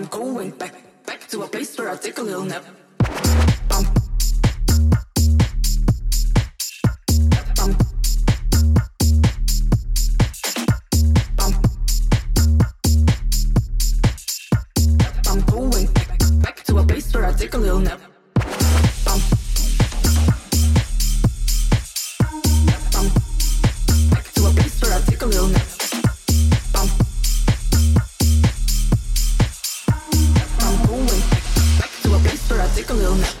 I'm going back, back to a place where I take a little nap. I'm going back, back to a place where I take a little nap. Balloon.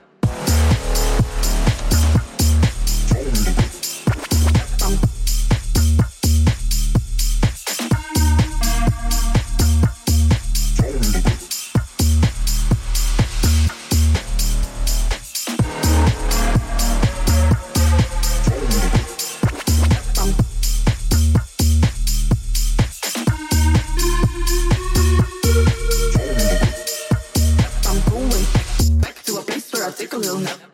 clue.